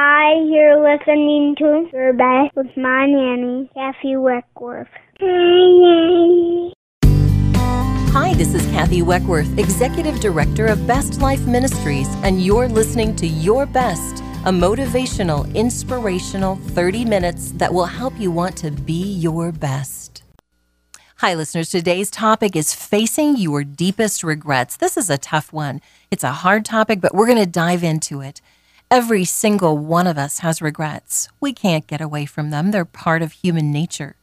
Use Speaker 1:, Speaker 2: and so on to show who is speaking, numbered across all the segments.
Speaker 1: Hi, you're listening to Your Best with my nanny, Kathy Weckworth. Hi,
Speaker 2: Hi, this is Kathy Weckworth, Executive Director of Best Life Ministries, and you're listening to Your Best, a motivational, inspirational 30 minutes that will help you want to be your best. Hi, listeners. Today's topic is facing your deepest regrets. This is a tough one. It's a hard topic, but we're going to dive into it. Every single one of us has regrets. We can't get away from them, they're part of human nature.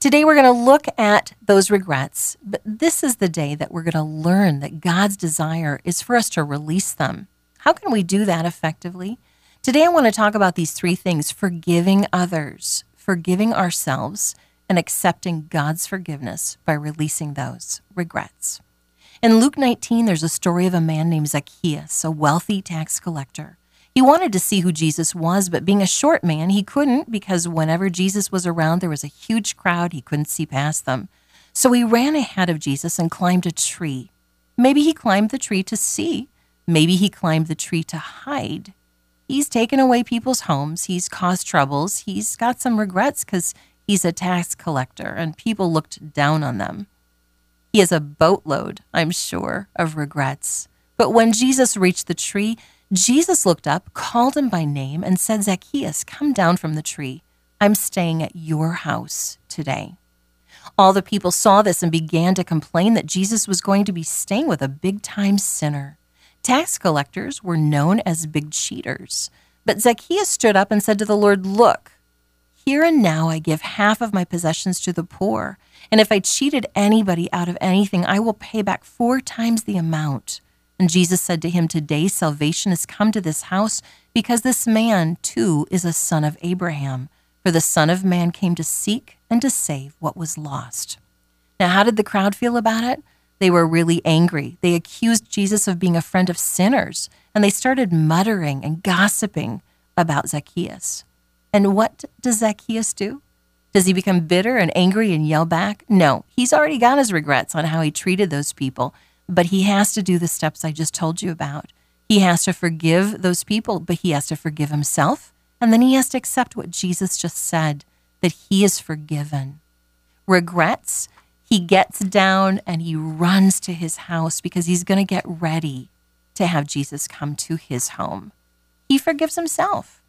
Speaker 2: Today, we're going to look at those regrets, but this is the day that we're going to learn that God's desire is for us to release them. How can we do that effectively? Today, I want to talk about these three things forgiving others, forgiving ourselves, and accepting God's forgiveness by releasing those regrets. In Luke 19, there's a story of a man named Zacchaeus, a wealthy tax collector. He wanted to see who Jesus was, but being a short man, he couldn't because whenever Jesus was around, there was a huge crowd. He couldn't see past them. So he ran ahead of Jesus and climbed a tree. Maybe he climbed the tree to see. Maybe he climbed the tree to hide. He's taken away people's homes. He's caused troubles. He's got some regrets because he's a tax collector and people looked down on them. He has a boatload, I'm sure, of regrets. But when Jesus reached the tree, Jesus looked up, called him by name, and said, Zacchaeus, come down from the tree. I'm staying at your house today. All the people saw this and began to complain that Jesus was going to be staying with a big time sinner. Tax collectors were known as big cheaters. But Zacchaeus stood up and said to the Lord, Look, here and now I give half of my possessions to the poor, and if I cheated anybody out of anything, I will pay back four times the amount. And Jesus said to him, Today salvation has come to this house because this man too is a son of Abraham. For the Son of Man came to seek and to save what was lost. Now, how did the crowd feel about it? They were really angry. They accused Jesus of being a friend of sinners, and they started muttering and gossiping about Zacchaeus. And what does Zacchaeus do? Does he become bitter and angry and yell back? No, he's already got his regrets on how he treated those people but he has to do the steps I just told you about. He has to forgive those people, but he has to forgive himself. And then he has to accept what Jesus just said that he is forgiven. Regrets, he gets down and he runs to his house because he's going to get ready to have Jesus come to his home. He forgives himself.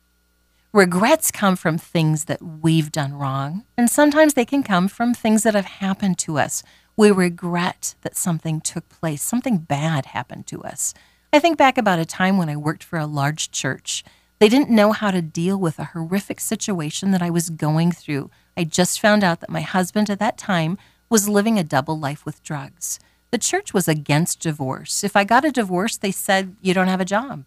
Speaker 2: Regrets come from things that we've done wrong, and sometimes they can come from things that have happened to us we regret that something took place, something bad happened to us. I think back about a time when I worked for a large church. They didn't know how to deal with a horrific situation that I was going through. I just found out that my husband at that time was living a double life with drugs. The church was against divorce. If I got a divorce, they said, You don't have a job.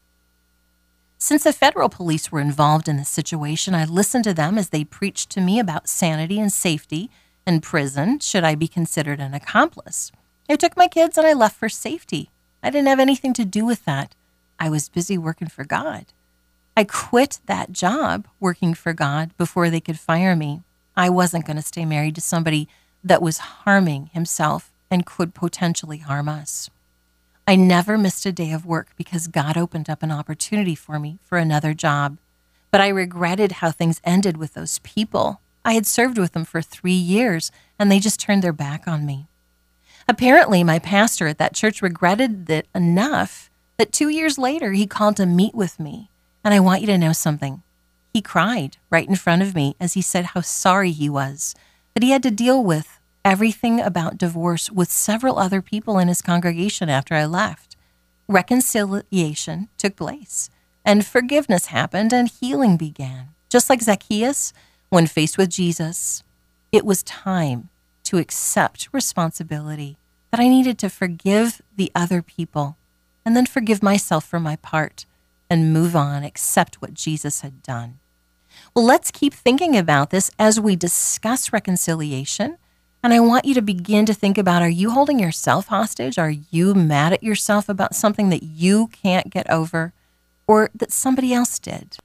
Speaker 2: Since the federal police were involved in the situation, I listened to them as they preached to me about sanity and safety in prison should I be considered an accomplice. I took my kids and I left for safety. I didn't have anything to do with that. I was busy working for God. I quit that job working for God before they could fire me. I wasn't going to stay married to somebody that was harming himself and could potentially harm us. I never missed a day of work because God opened up an opportunity for me for another job. But I regretted how things ended with those people I had served with them for three years, and they just turned their back on me. Apparently, my pastor at that church regretted it enough that two years later he called to meet with me. And I want you to know something. He cried right in front of me as he said how sorry he was that he had to deal with everything about divorce with several other people in his congregation after I left. Reconciliation took place, and forgiveness happened, and healing began. Just like Zacchaeus, when faced with Jesus, it was time to accept responsibility, that I needed to forgive the other people and then forgive myself for my part and move on, accept what Jesus had done. Well, let's keep thinking about this as we discuss reconciliation. And I want you to begin to think about are you holding yourself hostage? Are you mad at yourself about something that you can't get over or that somebody else did?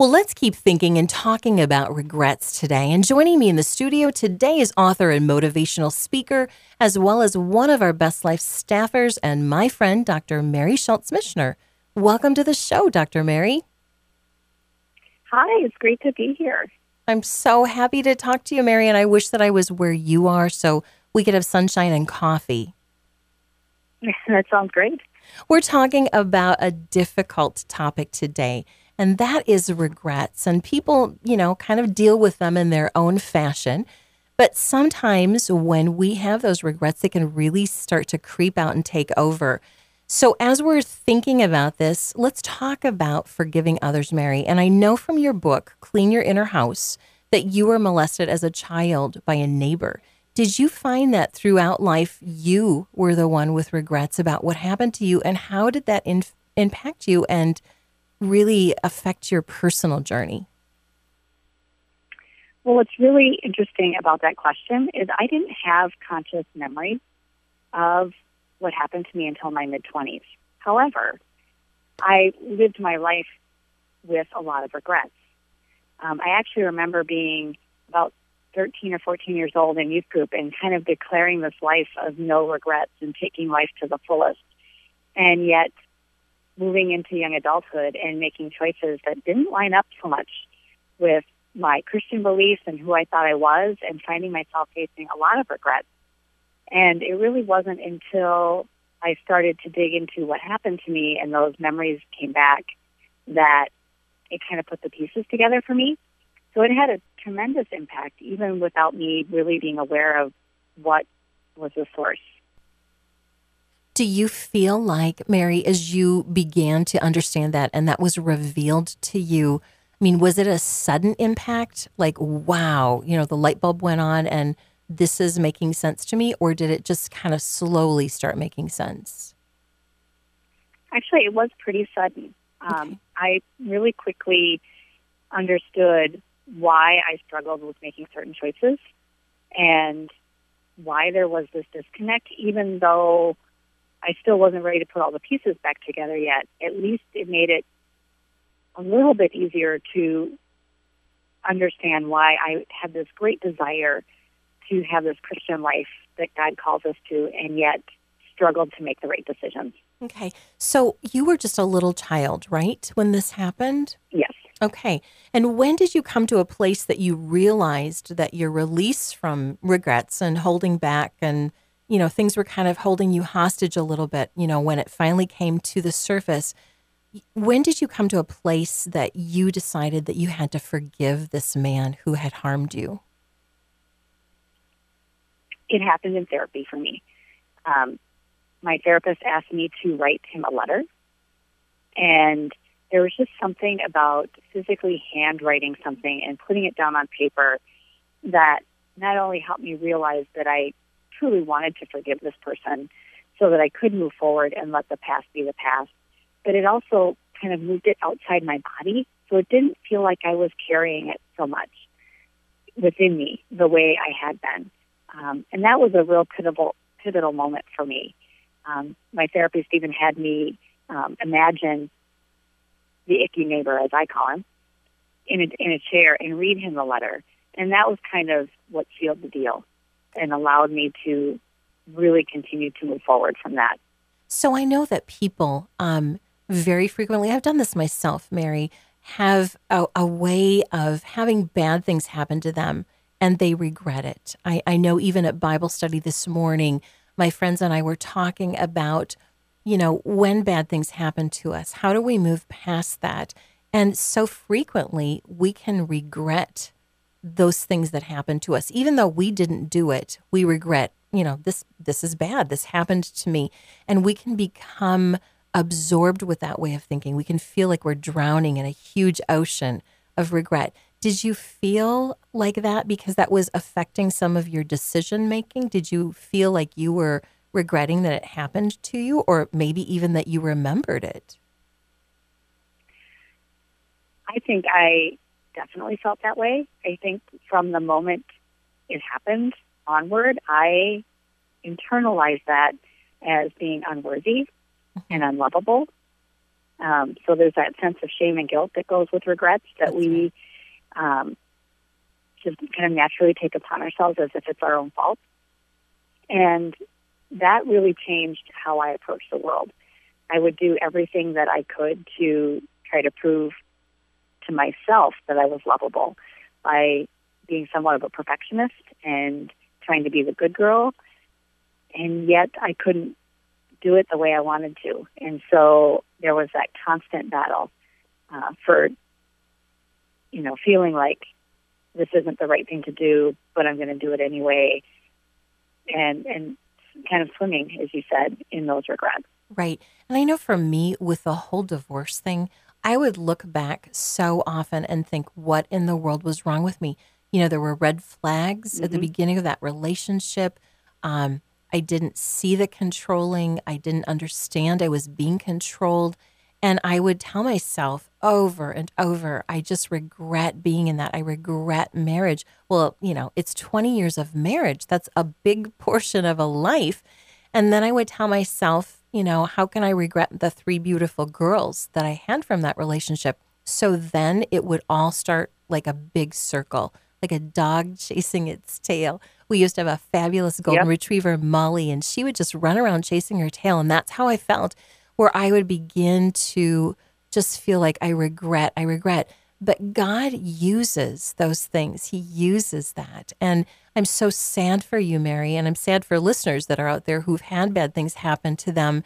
Speaker 2: Well, let's keep thinking and talking about regrets today. And joining me in the studio today is author and motivational speaker, as well as one of our Best Life staffers and my friend, Dr. Mary Schultz Michener. Welcome to the show, Dr. Mary.
Speaker 3: Hi, it's great to be here.
Speaker 2: I'm so happy to talk to you, Mary, and I wish that I was where you are so we could have sunshine and coffee.
Speaker 3: that sounds great.
Speaker 2: We're talking about a difficult topic today, and that is regrets. And people, you know, kind of deal with them in their own fashion. But sometimes when we have those regrets, they can really start to creep out and take over. So, as we're thinking about this, let's talk about forgiving others, Mary. And I know from your book, Clean Your Inner House, that you were molested as a child by a neighbor. Did you find that throughout life you were the one with regrets about what happened to you, and how did that in- impact you and really affect your personal journey?
Speaker 3: Well, what's really interesting about that question is I didn't have conscious memory of what happened to me until my mid 20s. However, I lived my life with a lot of regrets. Um, I actually remember being about 13 or 14 years old in youth group and kind of declaring this life of no regrets and taking life to the fullest. And yet, moving into young adulthood and making choices that didn't line up so much with my Christian beliefs and who I thought I was, and finding myself facing a lot of regrets and it really wasn't until I started to dig into what happened to me and those memories came back that it kind of put the pieces together for me. So it had a tremendous impact, even without me really being aware of what was the source.
Speaker 2: Do you feel like, Mary, as you began to understand that and that was revealed to you? I mean, was it a sudden impact? Like, wow, you know, the light bulb went on and this is making sense to me, or did it just kind of slowly start making sense?
Speaker 3: Actually, it was pretty sudden. Um, okay. I really quickly understood why I struggled with making certain choices and why there was this disconnect, even though I still wasn't ready to put all the pieces back together yet. At least it made it a little bit easier to understand why I had this great desire to have this Christian life that God calls us to, and yet struggled to make the right decisions.
Speaker 2: Okay. So you were just a little child, right, when this happened?
Speaker 3: Yes.
Speaker 2: Okay. And when did you come to a place that you realized that your release from regrets and holding back and, you know, things were kind of holding you hostage a little bit, you know, when it finally came to the surface? When did you come to a place that you decided that you had to forgive this man who had harmed you?
Speaker 3: it happened in therapy for me. Um, my therapist asked me to write him a letter, and there was just something about physically handwriting something and putting it down on paper that not only helped me realize that I truly wanted to forgive this person so that I could move forward and let the past be the past, but it also kind of moved it outside my body so it didn't feel like I was carrying it so much within me the way I had been. Um, and that was a real pivotal, pivotal moment for me. Um, my therapist even had me um, imagine the icky neighbor, as I call him, in a, in a chair and read him the letter. And that was kind of what sealed the deal and allowed me to really continue to move forward from that.
Speaker 2: So I know that people um, very frequently, I've done this myself, Mary, have a, a way of having bad things happen to them and they regret it. I, I know even at Bible study this morning, my friends and I were talking about, you know, when bad things happen to us, how do we move past that? And so frequently we can regret those things that happen to us. Even though we didn't do it, we regret, you know, this this is bad. This happened to me. And we can become absorbed with that way of thinking. We can feel like we're drowning in a huge ocean of regret. Did you feel like that because that was affecting some of your decision making? Did you feel like you were regretting that it happened to you, or maybe even that you remembered it?
Speaker 3: I think I definitely felt that way. I think from the moment it happened onward, I internalized that as being unworthy mm-hmm. and unlovable. Um, so there's that sense of shame and guilt that goes with regrets that we um, just kind of naturally take upon ourselves as if it's our own fault. And that really changed how I approached the world. I would do everything that I could to try to prove to myself that I was lovable by being somewhat of a perfectionist and trying to be the good girl. And yet I couldn't do it the way I wanted to. And so there was that constant battle uh, for, you know, feeling like this isn't the right thing to do, but I'm going to do it anyway. And, and kind of swimming, as you said, in those regrets.
Speaker 2: Right. And I know for me, with the whole divorce thing, I would look back so often and think, what in the world was wrong with me? You know, there were red flags mm-hmm. at the mm-hmm. beginning of that relationship. Um, I didn't see the controlling. I didn't understand I was being controlled. And I would tell myself over and over, I just regret being in that. I regret marriage. Well, you know, it's 20 years of marriage. That's a big portion of a life. And then I would tell myself, you know, how can I regret the three beautiful girls that I had from that relationship? So then it would all start like a big circle, like a dog chasing its tail. We used to have a fabulous golden yep. retriever, Molly, and she would just run around chasing her tail. And that's how I felt, where I would begin to just feel like I regret, I regret. But God uses those things. He uses that. And I'm so sad for you, Mary, and I'm sad for listeners that are out there who've had bad things happen to them.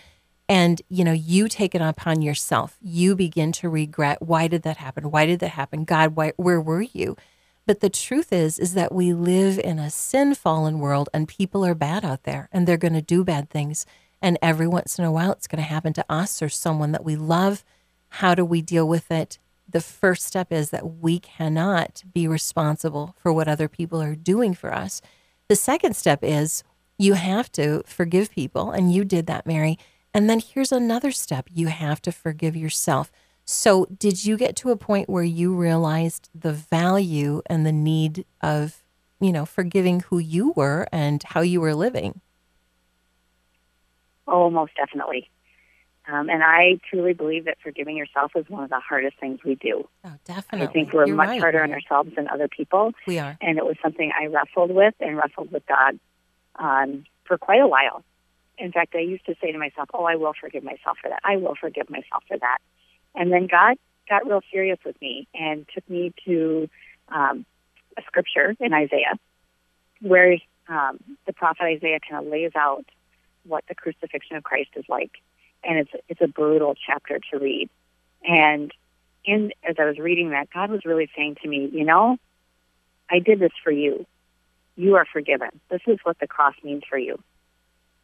Speaker 2: And, you know, you take it upon yourself. You begin to regret, why did that happen? Why did that happen? God, why, where were you? But the truth is, is that we live in a sin fallen world and people are bad out there and they're going to do bad things. And every once in a while, it's going to happen to us or someone that we love. How do we deal with it? The first step is that we cannot be responsible for what other people are doing for us. The second step is you have to forgive people, and you did that, Mary. And then here's another step you have to forgive yourself. So, did you get to a point where you realized the value and the need of, you know, forgiving who you were and how you were living?
Speaker 3: Oh, most definitely. Um, and I truly believe that forgiving yourself is one of the hardest things we do.
Speaker 2: Oh, definitely.
Speaker 3: I think we're
Speaker 2: You're
Speaker 3: much
Speaker 2: right.
Speaker 3: harder on ourselves than other people.
Speaker 2: We are.
Speaker 3: And it was something I wrestled with and wrestled with God um, for quite a while. In fact, I used to say to myself, "Oh, I will forgive myself for that. I will forgive myself for that." And then God got real serious with me and took me to um, a scripture in Isaiah, where um, the prophet Isaiah kind of lays out what the crucifixion of Christ is like and it's it's a brutal chapter to read. And in as I was reading that, God was really saying to me, you know, I did this for you. You are forgiven. This is what the cross means for you.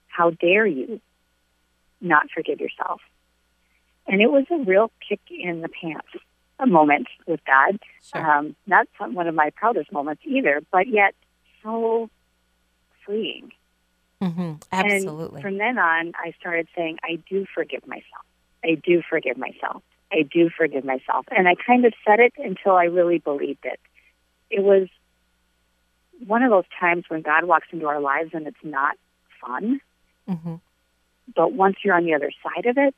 Speaker 3: How dare you not forgive yourself? And it was a real kick in the pants a moment with God.
Speaker 2: Sure.
Speaker 3: Um, not some, one of my proudest moments either, but yet so freeing.
Speaker 2: Mm-hmm. Absolutely.
Speaker 3: And from then on, I started saying, I do forgive myself. I do forgive myself. I do forgive myself. And I kind of said it until I really believed it. It was one of those times when God walks into our lives and it's not fun.
Speaker 2: Mm-hmm.
Speaker 3: But once you're on the other side of it,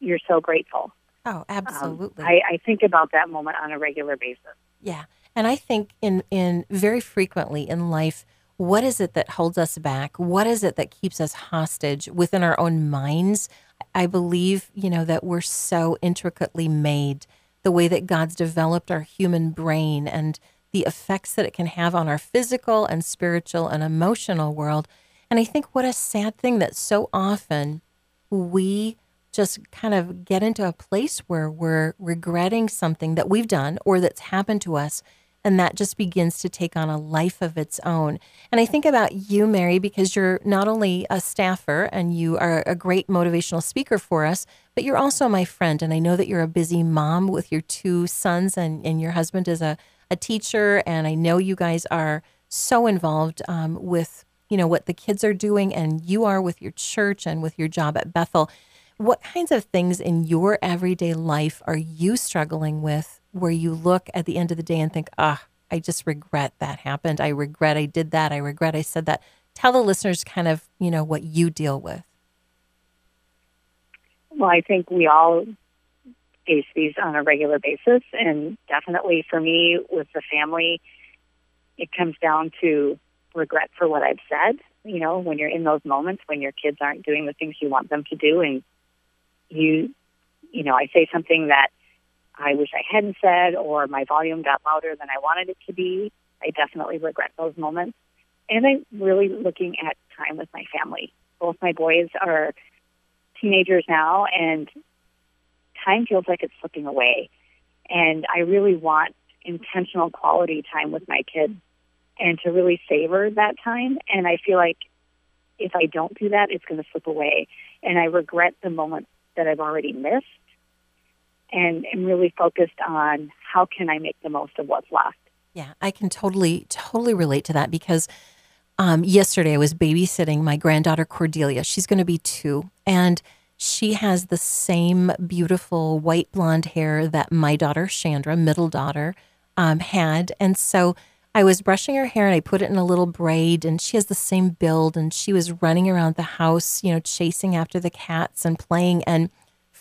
Speaker 3: you're so grateful.
Speaker 2: Oh, absolutely.
Speaker 3: Um, I, I think about that moment on a regular basis.
Speaker 2: Yeah. And I think in, in very frequently in life, what is it that holds us back? What is it that keeps us hostage within our own minds? I believe, you know, that we're so intricately made, the way that God's developed our human brain and the effects that it can have on our physical and spiritual and emotional world. And I think what a sad thing that so often we just kind of get into a place where we're regretting something that we've done or that's happened to us and that just begins to take on a life of its own. And I think about you, Mary, because you're not only a staffer and you are a great motivational speaker for us, but you're also my friend. And I know that you're a busy mom with your two sons, and, and your husband is a, a teacher. And I know you guys are so involved um, with you know what the kids are doing and you are with your church and with your job at Bethel. What kinds of things in your everyday life are you struggling with where you look at the end of the day and think, ah, I just regret that happened. I regret I did that. I regret I said that. Tell the listeners kind of, you know, what you deal with.
Speaker 3: Well, I think we all face these on a regular basis. And definitely for me, with the family, it comes down to regret for what I've said. You know, when you're in those moments when your kids aren't doing the things you want them to do, and you, you know, I say something that I wish I hadn't said, or my volume got louder than I wanted it to be. I definitely regret those moments. And I'm really looking at time with my family. Both my boys are teenagers now, and time feels like it's slipping away. And I really want intentional quality time with my kids and to really savor that time. And I feel like if I don't do that, it's going to slip away. And I regret the moments that I've already missed and am really focused on how can I make the most of what's left.
Speaker 2: Yeah, I can totally, totally relate to that because um, yesterday I was babysitting my granddaughter Cordelia. She's going to be two. And she has the same beautiful white blonde hair that my daughter, Chandra, middle daughter, um, had. And so I was brushing her hair and I put it in a little braid, and she has the same build. And she was running around the house, you know, chasing after the cats and playing. And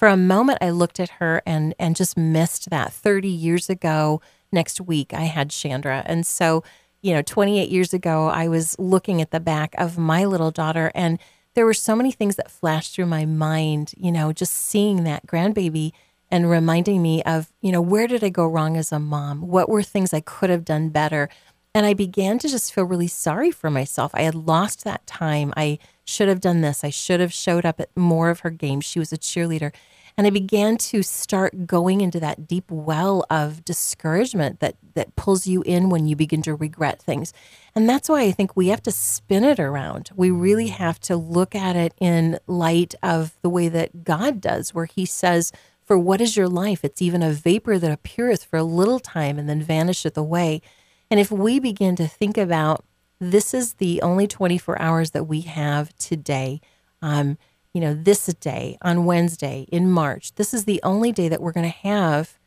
Speaker 2: for a moment, I looked at her and and just missed that. Thirty years ago, next week, I had Chandra, and so you know, 28 years ago, I was looking at the back of my little daughter, and there were so many things that flashed through my mind. You know, just seeing that grandbaby and reminding me of, you know, where did I go wrong as a mom? What were things I could have done better? And I began to just feel really sorry for myself. I had lost that time. I should have done this. I should have showed up at more of her games. She was a cheerleader. And I began to start going into that deep well of discouragement that that pulls you in when you begin to regret things. And that's why I think we have to spin it around. We really mm. have to look at it in light of the way that God does, where he says, For what is your life? It's even a vapor that appeareth for a little time and then vanisheth away. And if we begin to think about this is the only 24 hours that we have today, um, you know, this day on Wednesday in March, this is the only day that we're going to have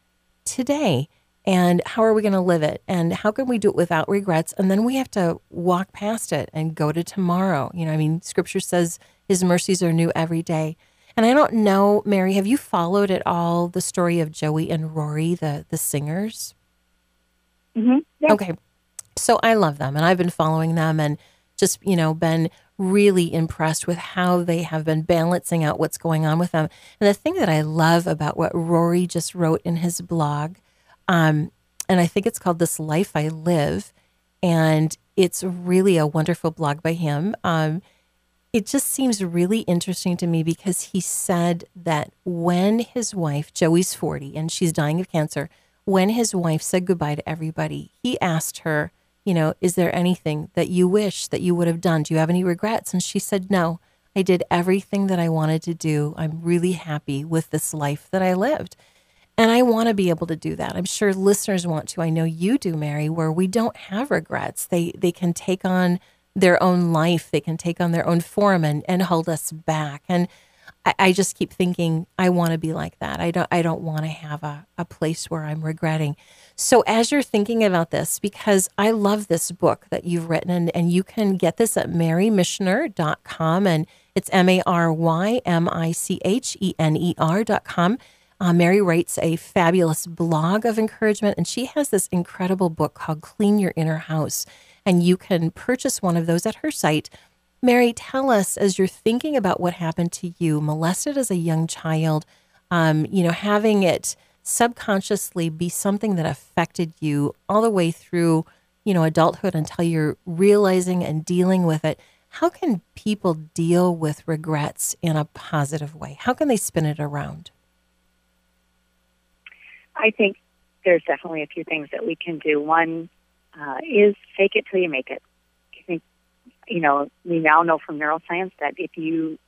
Speaker 2: today. And how are we going to live it? And how can we do it without regrets? And then we have to walk past it and go to tomorrow. You know, I mean, scripture says his mercies are new every day. And I don't know, Mary, have you followed at all the story of Joey and Rory, the the singers?
Speaker 3: Mm-hmm. Yeah.
Speaker 2: Okay. So I love them and I've been following them and just, you know, been really impressed with how they have been balancing out what's going on with them. And the thing that I love about what Rory just wrote in his blog, um, and I think it's called This Life I Live, and it's really a wonderful blog by him. Um, it just seems really interesting to me because he said that when his wife, Joey's 40, and she's dying of cancer, when his wife said goodbye to everybody, he asked her, you know, is there anything that you wish that you would have done? Do you have any regrets? And she said, no, I did everything that I wanted to do. I'm really happy with this life that I lived. And I want to be able to do that. I'm sure listeners want to. I know you do, Mary, where we don't have regrets. They they can take on their own life. They can take on their own form and, and hold us back. And I, I just keep thinking, I want to be like that. I don't I don't want to have a, a place where I'm regretting. So, as you're thinking about this, because I love this book that you've written, and, and you can get this at marymichener.com, and it's M A R Y M I C H N E R.com. Uh, Mary writes a fabulous blog of encouragement, and she has this incredible book called Clean Your Inner House. And you can purchase one of those at her site. Mary, tell us as you're thinking about what happened to you, molested as a young child, um, you know, having it subconsciously be something that affected you all the way through, you know, adulthood until you're realizing and dealing with it. How can people deal with regrets in a positive way? How can they spin it around?
Speaker 3: I think there's definitely a few things that we can do. One uh, is fake it till you make it. You know, we now know from neuroscience that if you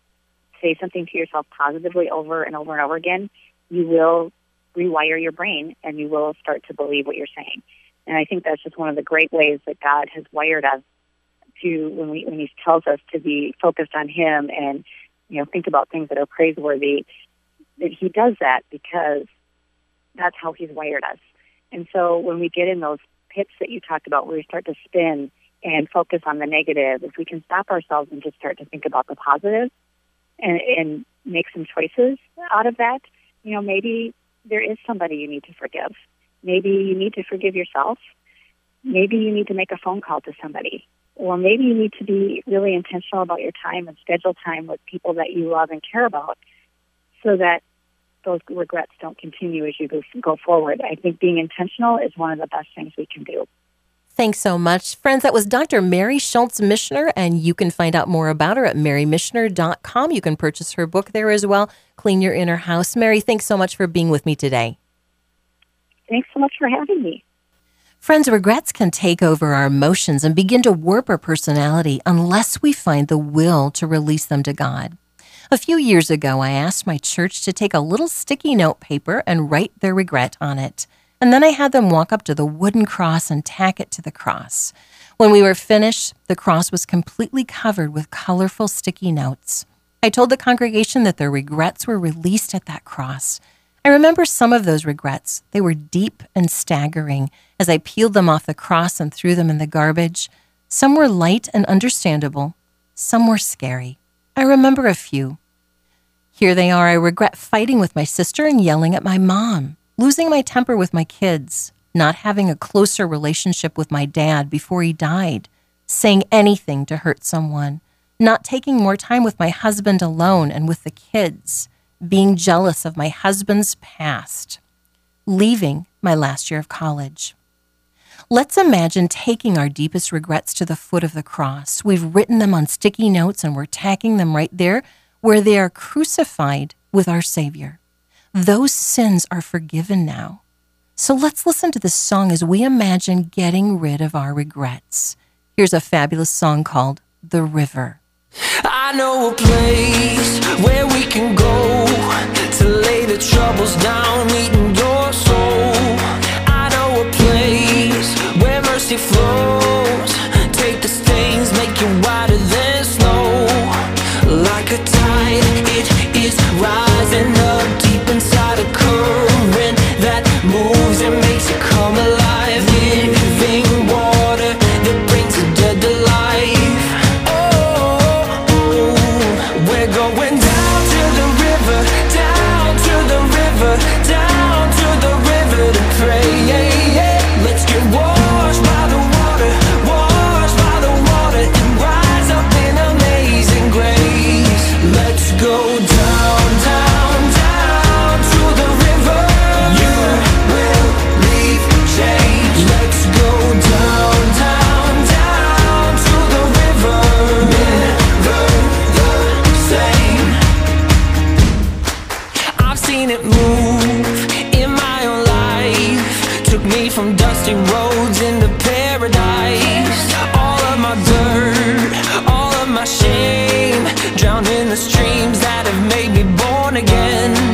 Speaker 3: say something to yourself positively over and over and over again, you will rewire your brain and you will start to believe what you're saying. And I think that's just one of the great ways that God has wired us to when we when He tells us to be focused on Him and you know think about things that are praiseworthy. That He does that because that's how He's wired us. And so when we get in those pits that you talked about, where we start to spin and focus on the negative, if we can stop ourselves and just start to think about the positive and, and make some choices out of that, you know, maybe there is somebody you need to forgive. Maybe you need to forgive yourself. Maybe you need to make a phone call to somebody. Or maybe you need to be really intentional about your time and schedule time with people that you love and care about so that those regrets don't continue as you go, go forward. I think being intentional is one of the best things we can do.
Speaker 2: Thanks so much. Friends, that was Dr. Mary Schultz Michener, and you can find out more about her at marymichener.com. You can purchase her book there as well, Clean Your Inner House. Mary, thanks so much for being with me today.
Speaker 3: Thanks so much for having me.
Speaker 2: Friends, regrets can take over our emotions and begin to warp our personality unless we find the will to release them to God. A few years ago, I asked my church to take a little sticky note paper and write their regret on it. And then I had them walk up to the wooden cross and tack it to the cross. When we were finished, the cross was completely covered with colorful sticky notes. I told the congregation that their regrets were released at that cross. I remember some of those regrets. They were deep and staggering as I peeled them off the cross and threw them in the garbage. Some were light and understandable, some were scary. I remember a few. Here they are. I regret fighting with my sister and yelling at my mom losing my temper with my kids, not having a closer relationship with my dad before he died, saying anything to hurt someone, not taking more time with my husband alone and with the kids, being jealous of my husband's past, leaving my last year of college. Let's imagine taking our deepest regrets to the foot of the cross. We've written them on sticky notes and we're tacking them right there where they are crucified with our Savior. Those sins are forgiven now. So let's listen to this song as we imagine getting rid of our regrets. Here's a fabulous song called The River.
Speaker 4: I know a place where we can go to lay the troubles down, meeting your soul. I know a place where mercy flows. Paradise. All of my dirt, all of my shame, drowned in the streams that have made me born again.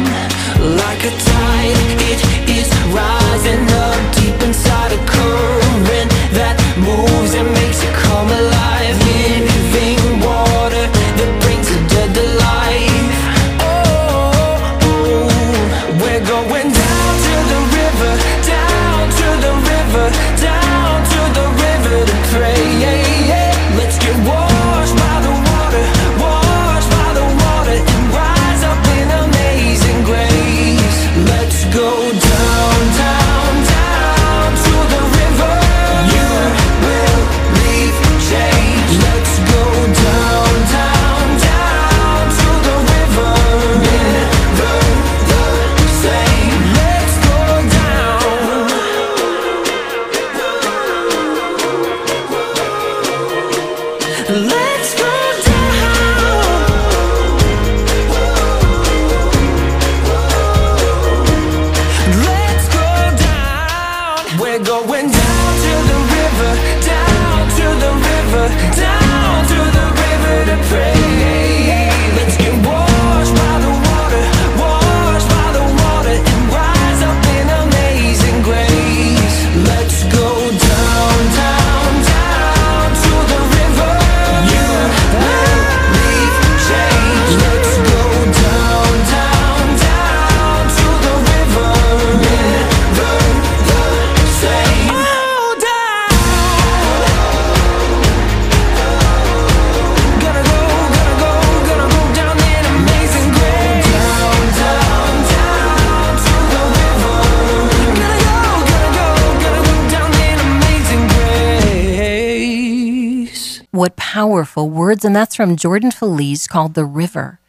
Speaker 2: What powerful words, and that's from Jordan Feliz called The River.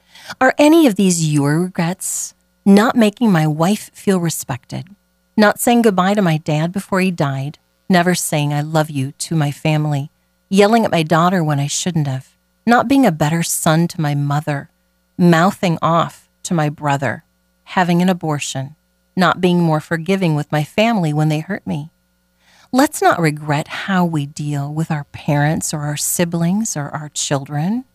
Speaker 2: Are any of these your regrets? not making my wife feel respected, not saying goodbye to my dad before he died, never saying I love you to my family, yelling at my daughter when I shouldn't have, not being a better son to my mother, mouthing off to my brother, having an abortion, not being more forgiving with my family when they hurt me. Let's not regret how we deal with our parents or our siblings or our children.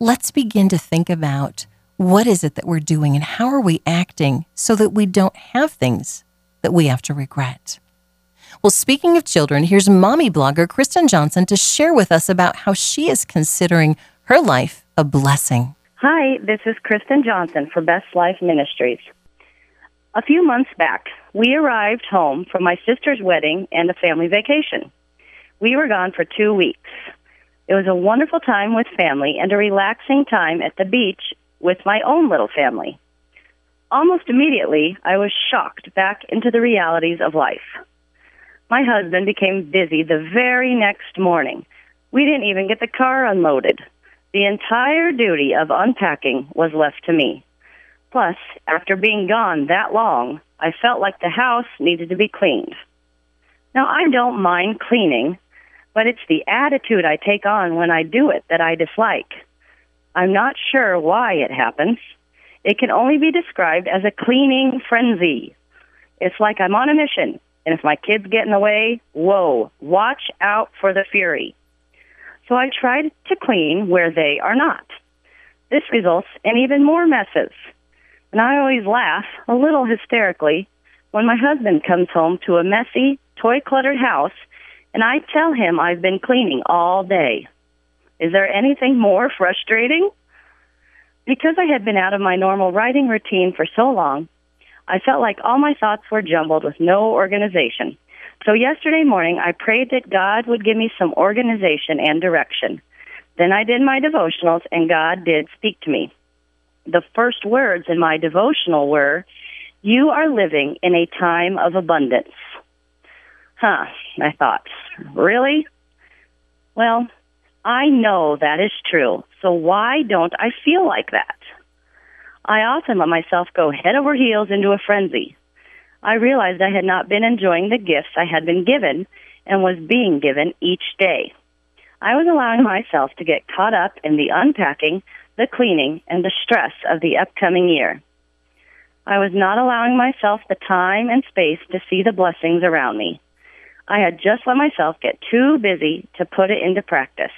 Speaker 2: Let's begin to think about what is it that we're doing and how are we acting so that we don't have things that we have to regret. Well, speaking of children, here's mommy blogger Kristen Johnson to share with us about how she is considering her life a blessing.
Speaker 5: Hi, this is Kristen Johnson for Best Life Ministries. A few months back, we arrived home from my sister's wedding and a family vacation. We were gone for two weeks. It was a wonderful time with family and a relaxing time at the beach with my own little family. Almost immediately, I was shocked back into the realities of life. My husband became busy the very next morning. We didn't even get the car unloaded. The entire duty of unpacking was left to me. Plus, after being gone that long, I felt like the house needed to be cleaned. Now, I don't mind cleaning, but it's the attitude I take on when I do it that I dislike. I'm not sure why it happens. It can only be described as a cleaning frenzy. It's like I'm on a mission, and if my kids get in the way, whoa, watch out for the fury. So I tried to clean where they are not. This results in even more messes. And I always laugh, a little hysterically, when my husband comes home to a messy, toy cluttered house and I tell him I've been cleaning all day. Is there anything more frustrating? Because I had been out of my normal writing routine for so long, I felt like all my thoughts were jumbled with no organization. So yesterday morning, I prayed that God would give me some organization and direction. Then I did my devotionals, and God did speak to me. The first words in my devotional were, You are living in a time of abundance. Huh, I thought, really? Well, I know that is true, so why don't I feel like that? I often let myself go head over heels into a frenzy. I realized I had not been enjoying the gifts I had been given and was being given each day. I was allowing myself to get caught up in the unpacking, the cleaning, and the stress of the upcoming year. I was not allowing myself the time and space to see the blessings around me. I had just let myself get too busy to put it into practice.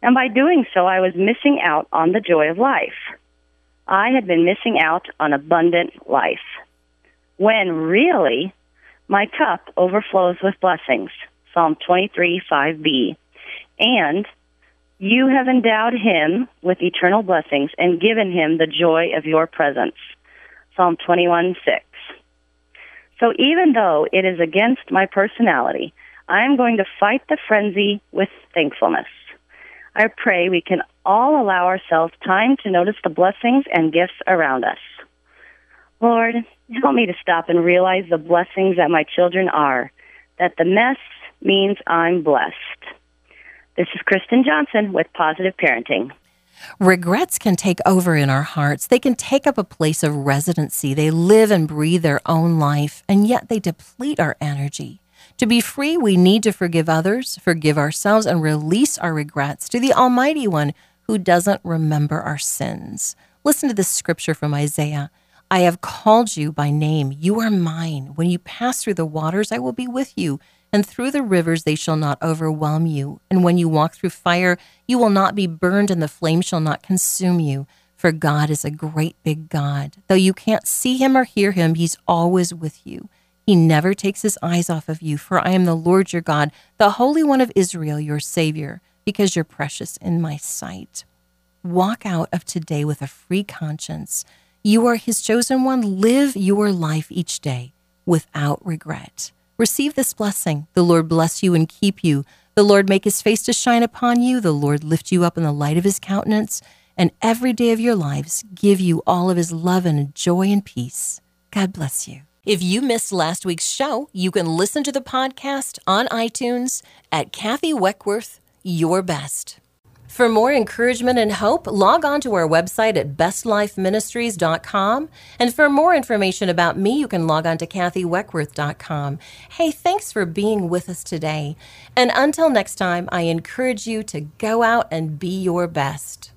Speaker 5: And by doing so, I was missing out on the joy of life. I had been missing out on abundant life. When really, my cup overflows with blessings. Psalm 23, 5b. And you have endowed him with eternal blessings and given him the joy of your presence. Psalm 21, 6. So even though it is against my personality, I am going to fight the frenzy with thankfulness. I pray we can all allow ourselves time to notice the blessings and gifts around us. Lord, help me to stop and realize the blessings that my children are, that the mess means I'm blessed. This is Kristen Johnson with Positive Parenting.
Speaker 2: Regrets can take over in our hearts. They can take up a place of residency. They live and breathe their own life, and yet they deplete our energy. To be free, we need to forgive others, forgive ourselves, and release our regrets to the Almighty One who doesn't remember our sins. Listen to this scripture from Isaiah. I have called you by name. You are mine. When you pass through the waters, I will be with you and through the rivers they shall not overwhelm you. And when you walk through fire, you will not be burned, and the flame shall not consume you. For God is a great big God. Though you can't see him or hear him, he's always with you. He never takes his eyes off of you, for I am the Lord your God, the Holy One of Israel, your Savior, because you're precious in my sight. Walk out of today with a free conscience. You are his chosen one. Live your life each day without regret. Receive this blessing. The Lord bless you and keep you. The Lord make his face to shine upon you. The Lord lift you up in the light of his countenance. And every day of your lives give you all of his love and joy and peace. God bless you. If you missed last week's show, you can listen to the podcast on iTunes at Kathy Weckworth, Your Best. For more encouragement and hope, log on to our website at bestlifeministries.com. And for more information about me, you can log on to kathyweckworth.com. Hey, thanks for being with us today. And until next time, I encourage you to go out and be your best.